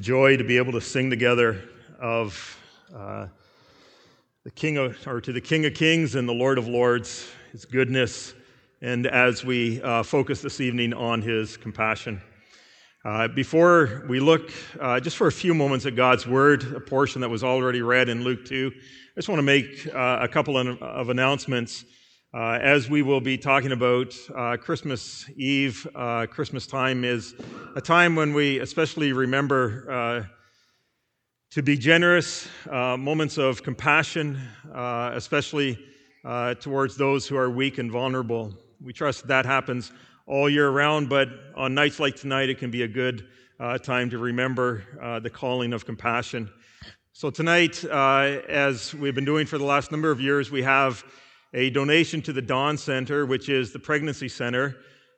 Joy to be able to sing together of uh, the King of, or to the King of Kings and the Lord of Lords, His goodness, and as we uh, focus this evening on His compassion. Uh, before we look uh, just for a few moments at God's Word, a portion that was already read in Luke 2, I just want to make uh, a couple of announcements. Uh, as we will be talking about uh, Christmas Eve, uh, Christmas time is a time when we especially remember uh, to be generous, uh, moments of compassion, uh, especially towards those who are weak and vulnerable. We trust that happens all year round, but on nights like tonight, it can be a good time to remember the calling of compassion. So, tonight, as we've been doing for the last number of years, we have a donation to the Dawn Center, which is the pregnancy center.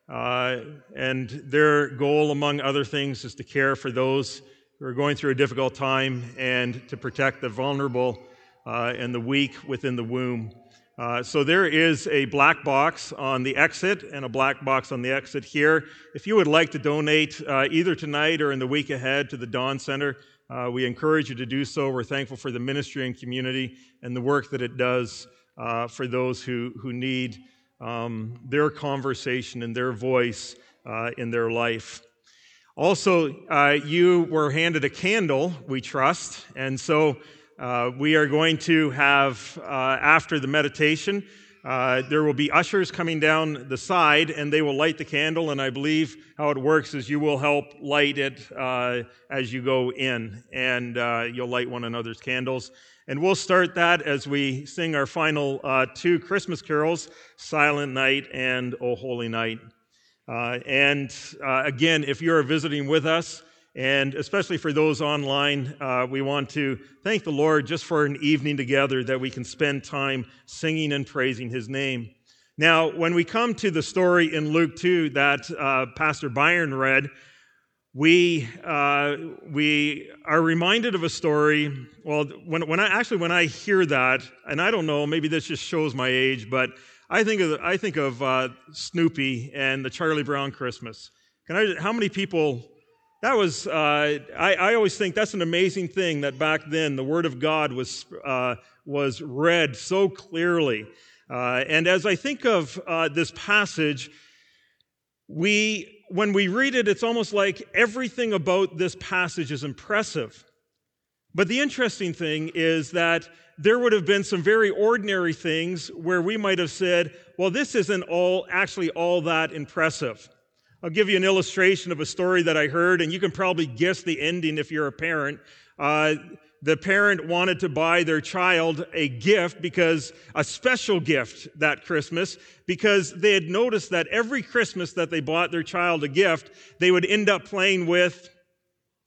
Uh, and their goal, among other things, is to care for those who are going through a difficult time and to protect the vulnerable uh, and the weak within the womb. Uh, so there is a black box on the exit and a black box on the exit here. If you would like to donate uh, either tonight or in the week ahead to the Dawn Center, uh, we encourage you to do so. We're thankful for the ministry and community and the work that it does uh, for those who, who need um, their conversation and their voice uh, in their life. Also, uh, you were handed a candle, we trust, and so uh, we are going to have, uh, after the meditation, uh, there will be ushers coming down the side and they will light the candle. And I believe how it works is you will help light it as you go in, and you'll light one another's candles. And we'll start that as we sing our final uh, two Christmas carols Silent Night and O Holy Night. Uh, and uh, again, if you're visiting with us, and especially for those online, uh, we want to thank the Lord just for an evening together that we can spend time singing and praising His name. Now, when we come to the story in Luke 2 that uh, Pastor Byron read, we, uh, we are reminded of a story. Well, when, when I actually when I hear that, and I don't know, maybe this just shows my age, but I think of I think of uh, Snoopy and the Charlie Brown Christmas. Can I? How many people? That was. Uh, I, I always think that's an amazing thing that back then the Word of God was uh, was read so clearly. Uh, and as I think of uh, this passage, we when we read it, it's almost like everything about this passage is impressive. But the interesting thing is that there would have been some very ordinary things where we might have said, well, this isn't all actually all that impressive. I'll give you an illustration of a story that I heard, and you can probably guess the ending if you're a parent. Uh, the parent wanted to buy their child a gift because a special gift that Christmas because they had noticed that every Christmas that they bought their child a gift, they would end up playing with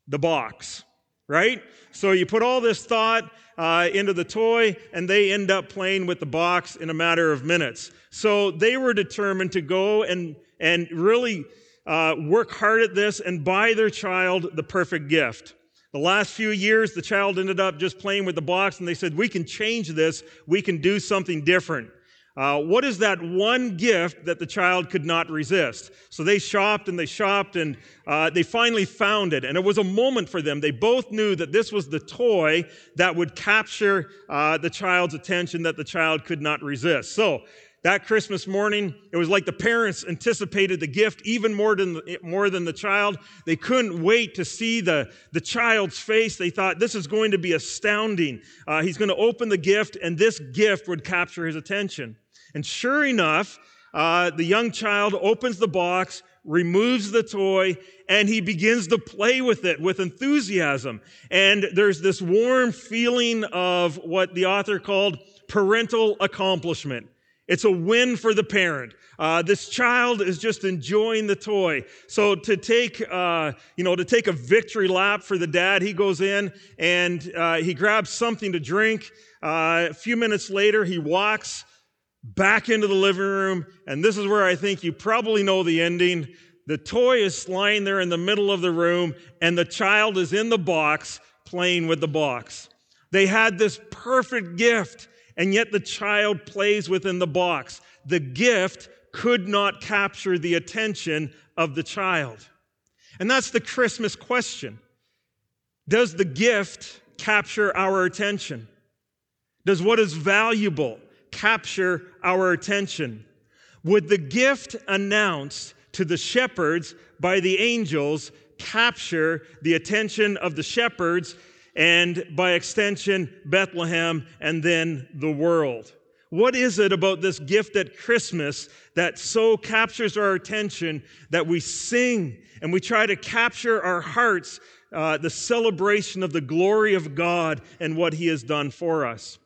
the box, right? So you put all this thought uh, into the toy, and they end up playing with the box in a matter of minutes. So they were determined to go and and really uh, work hard at this and buy their child the perfect gift. The last few years, the child ended up just playing with the box, and they said, We can change this. We can do something different. Uh, what is that one gift that the child could not resist? So they shopped and they shopped and uh, they finally found it. And it was a moment for them. They both knew that this was the toy that would capture uh, the child's attention that the child could not resist. So that Christmas morning, it was like the parents anticipated the gift even more than, the, more than the child. They couldn't wait to see the, the child's face. They thought, this is going to be astounding. Uh, he's going to open the gift, and this gift would capture his attention. And sure enough, uh, the young child opens the box, removes the toy, and he begins to play with it with enthusiasm. And there's this warm feeling of what the author called parental accomplishment. It's a win for the parent. Uh, this child is just enjoying the toy. So to take, uh, you know, to take a victory lap for the dad, he goes in and uh, he grabs something to drink. Uh, a few minutes later, he walks back into the living room, and this is where I think you probably know the ending. The toy is lying there in the middle of the room, and the child is in the box playing with the box. They had this perfect gift and yet the child plays within the box. The gift could not capture the attention of the child. And that's the Christmas question. Does the gift capture our attention? Does what is valuable capture our attention? Would the gift announced to the shepherds by the angels capture the attention of the shepherds and by extension, Bethlehem and then the world? What is it about this gift at Christmas that so captures our attention that we sing and we try to capture our hearts uh, the celebration of the glory of God and what He has done for us?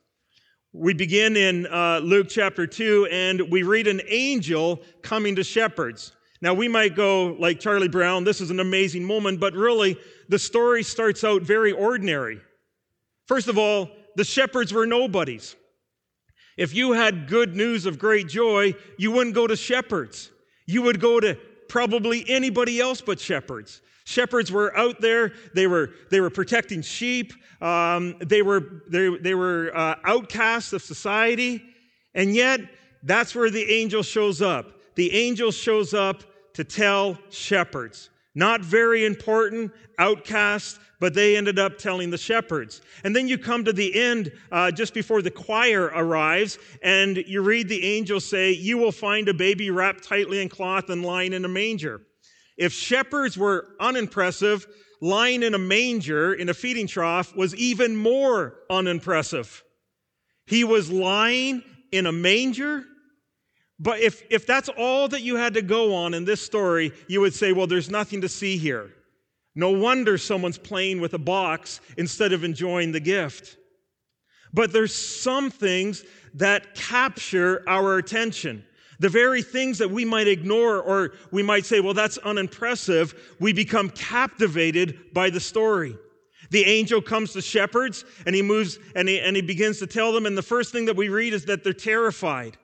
We begin in uh, Luke chapter 2, and we read an angel coming to shepherds. Now, we might go like Charlie Brown, this is an amazing moment, but really, the story starts out very ordinary. First of all, the shepherds were nobodies. If you had good news of great joy, you wouldn't go to shepherds. You would go to probably anybody else but shepherds. Shepherds were out there. They were, they were protecting sheep. Um, they were, they, they were uh, outcasts of society. And yet, that's where the angel shows up. The angel shows up to tell shepherds. Not very important, outcasts, but they ended up telling the shepherds. And then you come to the end, uh, just before the choir arrives, and you read the angel say, You will find a baby wrapped tightly in cloth and lying in a manger. If shepherds were unimpressive, lying in a manger in a feeding trough was even more unimpressive. He was lying in a manger. But if, if that's all that you had to go on in this story, you would say, well, there's nothing to see here. No wonder someone's playing with a box instead of enjoying the gift. But there's some things that capture our attention. The very things that we might ignore or we might say, well, that's unimpressive, we become captivated by the story. The angel comes to shepherds and he moves and he, and he begins to tell them. And the first thing that we read is that they're terrified.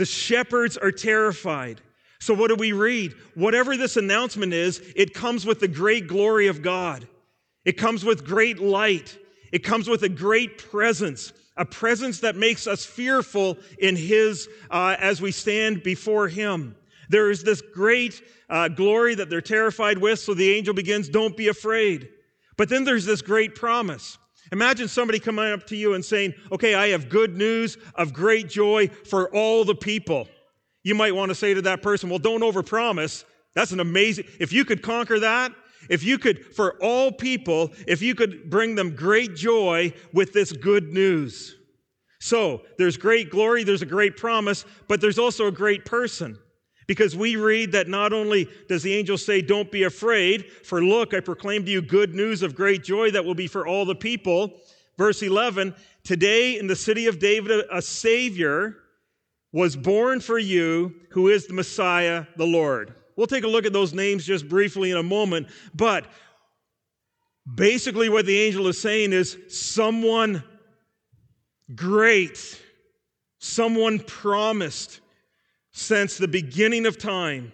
The shepherds are terrified. So, what do we read? Whatever this announcement is, it comes with the great glory of God. It comes with great light. It comes with a great presence a presence that makes us fearful in His uh, as we stand before Him. There is this great uh, glory that they're terrified with, so the angel begins, Don't be afraid. But then there's this great promise. Imagine somebody coming up to you and saying, Okay, I have good news of great joy for all the people. You might want to say to that person, Well, don't overpromise. That's an amazing, if you could conquer that, if you could, for all people, if you could bring them great joy with this good news. So, there's great glory, there's a great promise, but there's also a great person. Because we read that not only does the angel say, Don't be afraid, for look, I proclaim to you good news of great joy that will be for all the people. Verse 11, today in the city of David, a Savior was born for you, who is the Messiah, the Lord. We'll take a look at those names just briefly in a moment, but basically what the angel is saying is someone great, someone promised since the beginning of time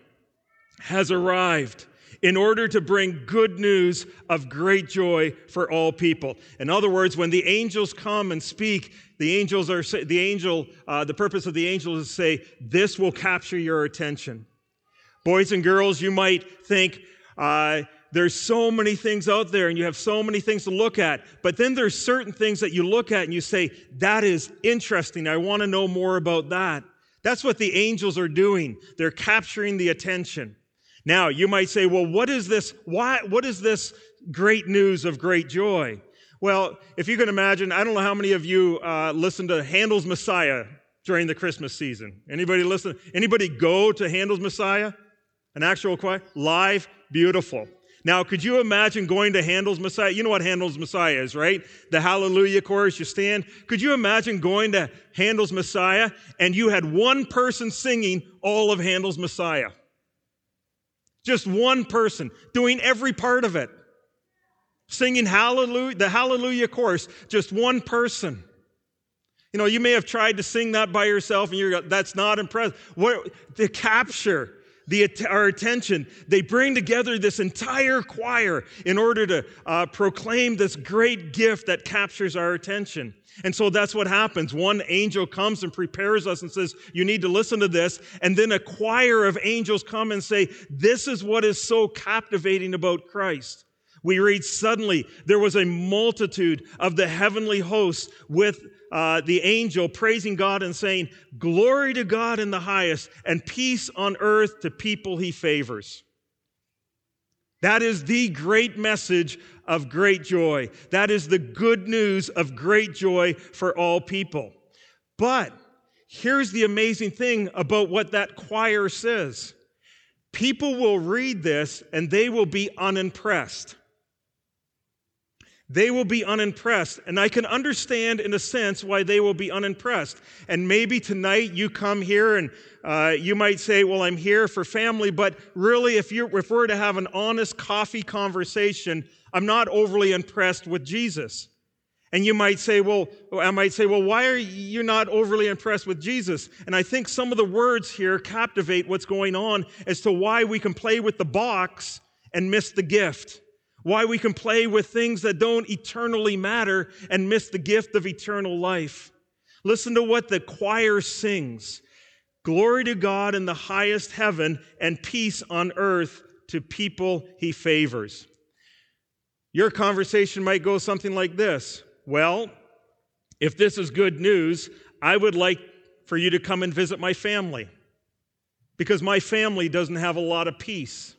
has arrived in order to bring good news of great joy for all people. In other words, when the angels come and speak, the angels are the angel. Uh, the purpose of the angel is to say, "This will capture your attention." Boys and girls, you might think, uh, there's so many things out there and you have so many things to look at. But then there's certain things that you look at and you say, that is interesting. I want to know more about that. That's what the angels are doing. They're capturing the attention. Now, you might say, well, what is this? Why, what is this great news of great joy? Well, if you can imagine, I don't know how many of you uh, listen to Handel's Messiah during the Christmas season. Anybody listen? Anybody go to Handel's Messiah? An actual choir? Live, beautiful. Now, could you imagine going to Handel's Messiah? You know what Handel's Messiah is, right? The Hallelujah chorus, you stand. Could you imagine going to Handel's Messiah and you had one person singing all of Handel's Messiah? Just one person doing every part of it. Singing Hallelujah, the Hallelujah chorus, just one person. You know, you may have tried to sing that by yourself and you're that's not impressive. What the capture the, our attention. They bring together this entire choir in order to uh, proclaim this great gift that captures our attention. And so that's what happens. One angel comes and prepares us and says, You need to listen to this. And then a choir of angels come and say, This is what is so captivating about Christ. We read, Suddenly there was a multitude of the heavenly hosts with uh, the angel praising God and saying, Glory to God in the highest, and peace on earth to people he favors. That is the great message of great joy. That is the good news of great joy for all people. But here's the amazing thing about what that choir says people will read this and they will be unimpressed. They will be unimpressed. And I can understand, in a sense, why they will be unimpressed. And maybe tonight you come here and uh, you might say, Well, I'm here for family. But really, if, you if we're to have an honest coffee conversation, I'm not overly impressed with Jesus. And you might say, well, I might say, well, why are you not overly impressed with Jesus? And I think some of the words here captivate what's going on as to why we can play with the box and miss the gift. Why we can play with things that don't eternally matter and miss the gift of eternal life. Listen to what the choir sings Glory to God in the highest heaven and peace on earth to people he favors. Your conversation might go something like this Well, if this is good news, I would like for you to come and visit my family because my family doesn't have a lot of peace.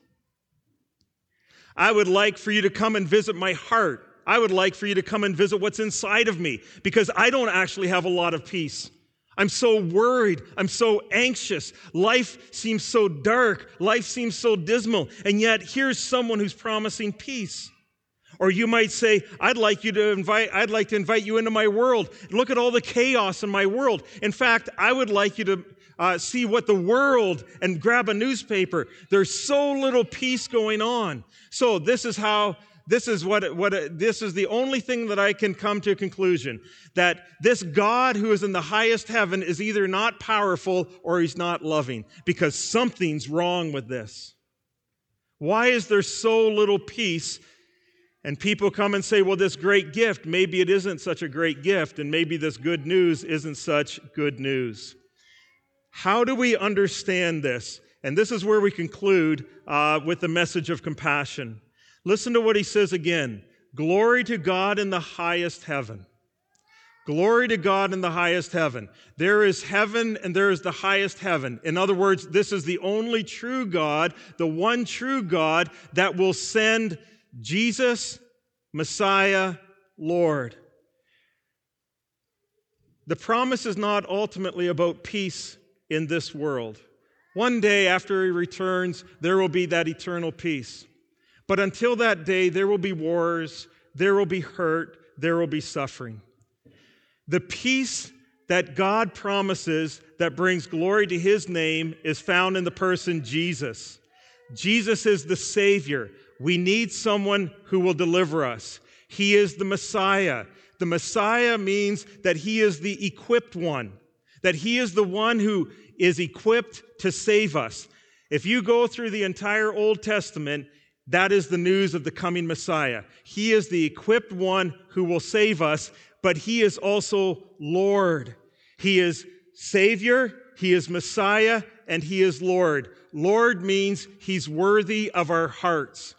I would like for you to come and visit my heart. I would like for you to come and visit what's inside of me because I don't actually have a lot of peace. I'm so worried. I'm so anxious. Life seems so dark. Life seems so dismal. And yet, here's someone who's promising peace. Or you might say, I'd like you to invite, I'd like to invite you into my world. Look at all the chaos in my world. In fact, I would like you to uh, see what the world and grab a newspaper. There's so little peace going on. So this is how this is what, what this is the only thing that I can come to a conclusion that this God who is in the highest heaven is either not powerful or he's not loving because something's wrong with this. Why is there so little peace and people come and say, well, this great gift, maybe it isn't such a great gift, and maybe this good news isn't such good news. How do we understand this? And this is where we conclude uh, with the message of compassion. Listen to what he says again Glory to God in the highest heaven. Glory to God in the highest heaven. There is heaven and there is the highest heaven. In other words, this is the only true God, the one true God that will send Jesus, Messiah, Lord. The promise is not ultimately about peace in this world. One day after he returns, there will be that eternal peace. But until that day, there will be wars, there will be hurt, there will be suffering. The peace that God promises that brings glory to his name is found in the person Jesus. Jesus is the Savior, we need someone who will deliver us. He is the Messiah. The Messiah means that he is the equipped one, that he is the one who is equipped to save us. If you go through the entire Old Testament, that is the news of the coming Messiah. He is the equipped one who will save us, but he is also Lord. He is Savior, he is Messiah, and he is Lord. Lord means he's worthy of our hearts.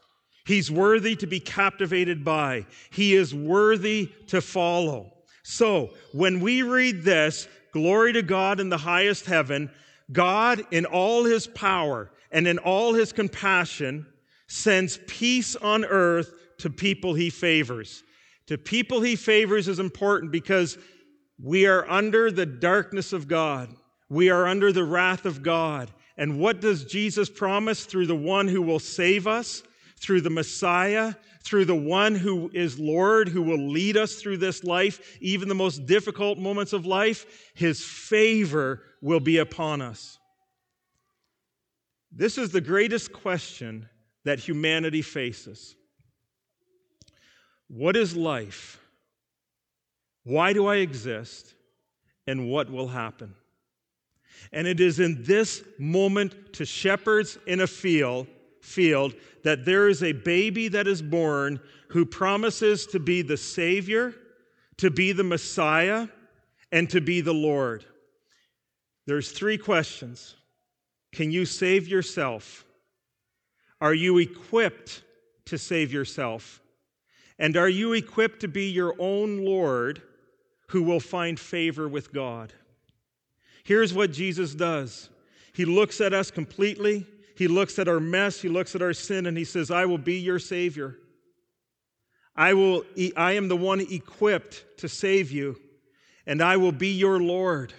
He's worthy to be captivated by. He is worthy to follow. So, when we read this, glory to God in the highest heaven, God, in all his power and in all his compassion, sends peace on earth to people he favors. To people he favors is important because we are under the darkness of God. We are under the wrath of God. And what does Jesus promise through the one who will save us? through the Messiah, through the one who is Lord, who will lead us through this life, even the most difficult moments of life, his favor will be upon us. This is the greatest question that humanity faces. What is life? Why do I exist? And what will happen? And it is in this moment to shepherds in a field field that there is a baby that is born who promises to be the Savior, to be the Messiah, and to be the Lord. There's three questions Can you save yourself? Are you equipped to save yourself? And are you equipped to be your own Lord who will find favor with God? Here's what Jesus does He looks at us completely, He looks at our mess, He looks at our sin, and He says, I will be your Savior. I, will, I am the one equipped to save you, and I will be your Lord,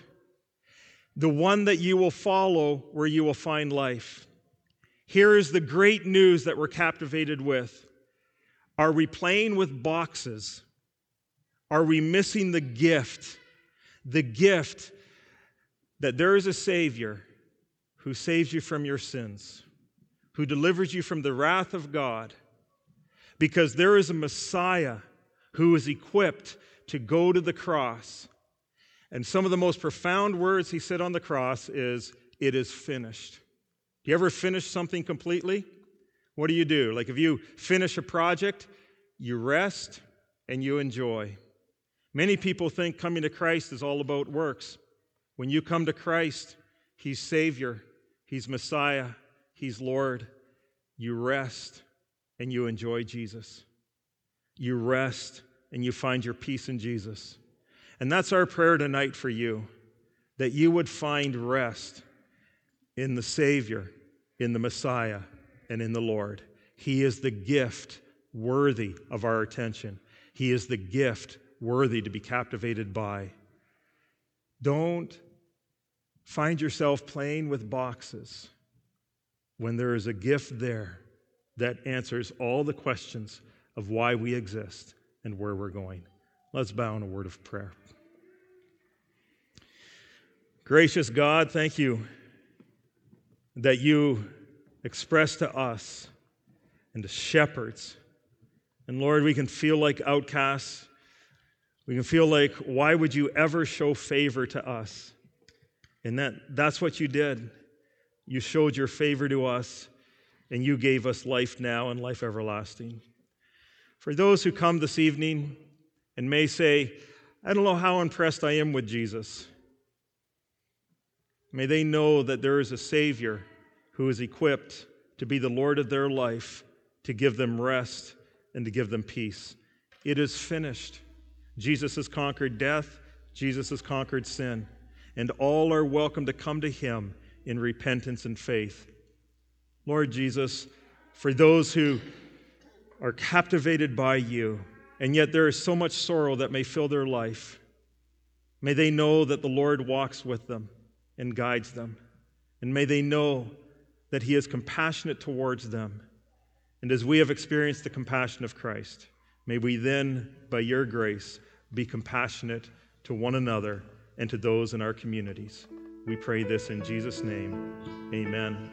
the one that you will follow where you will find life. Here is the great news that we're captivated with. Are we playing with boxes? Are we missing the gift? The gift that there is a Savior who saves you from your sins, who delivers you from the wrath of God because there is a Messiah who is equipped to go to the cross. And some of the most profound words he said on the cross is, It is finished. Do you ever finish something completely? What do you do? Like if you finish a project, you rest and you enjoy. Many people think coming to Christ is all about works. When you come to Christ, He's Savior, He's Messiah, He's Lord. You rest and you enjoy Jesus. You rest and you find your peace in Jesus. And that's our prayer tonight for you that you would find rest in the Savior, in the Messiah, and in the Lord. He is the gift worthy of our attention, He is the gift worthy to be captivated by. Don't find yourself playing with boxes when there is a gift there that answers all the questions of why we exist and where we're going. Let's bow in a word of prayer. Gracious God, thank you that you express to us and to shepherds. And Lord, we can feel like outcasts. We can feel like, why would you ever show favor to us? And that, that's what you did. You showed your favor to us and you gave us life now and life everlasting. For those who come this evening and may say, I don't know how impressed I am with Jesus, may they know that there is a Savior who is equipped to be the Lord of their life, to give them rest and to give them peace. It is finished. Jesus has conquered death, Jesus has conquered sin, and all are welcome to come to Him in repentance and faith. Lord Jesus, for those who are captivated by you, and yet there is so much sorrow that may fill their life, may they know that the Lord walks with them and guides them. And may they know that He is compassionate towards them. And as we have experienced the compassion of Christ, may we then, by your grace, be compassionate to one another and to those in our communities. We pray this in Jesus' name. Amen.